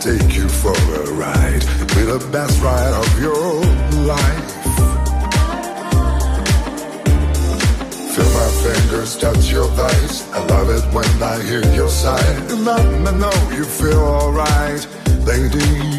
take you for a ride. Be the best ride of your life. Feel my fingers touch your thighs. I love it when I hear your sigh. Let me know you feel alright, lady.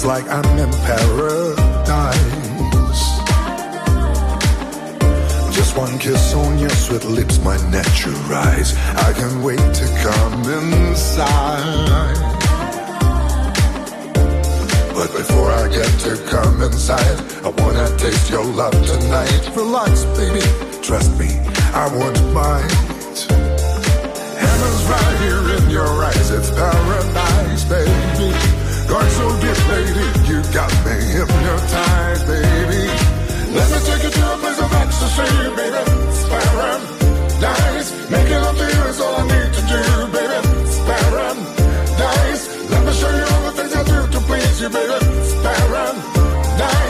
feels like I'm in paradise. Just one kiss on your sweet lips my natural rise. I can't wait to come inside. But before I get to come inside, I wanna taste your love tonight. Relax, baby, trust me, I won't mind. Heaven's right here in your eyes, it's paradise, baby. You're so deep. You got me hypnotized, baby. Let me take you to a place of ecstasy, baby. Paradise. Making love to you is all I need to do, baby. Paradise. Let me show you all the things I do to please you, baby. Paradise.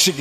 She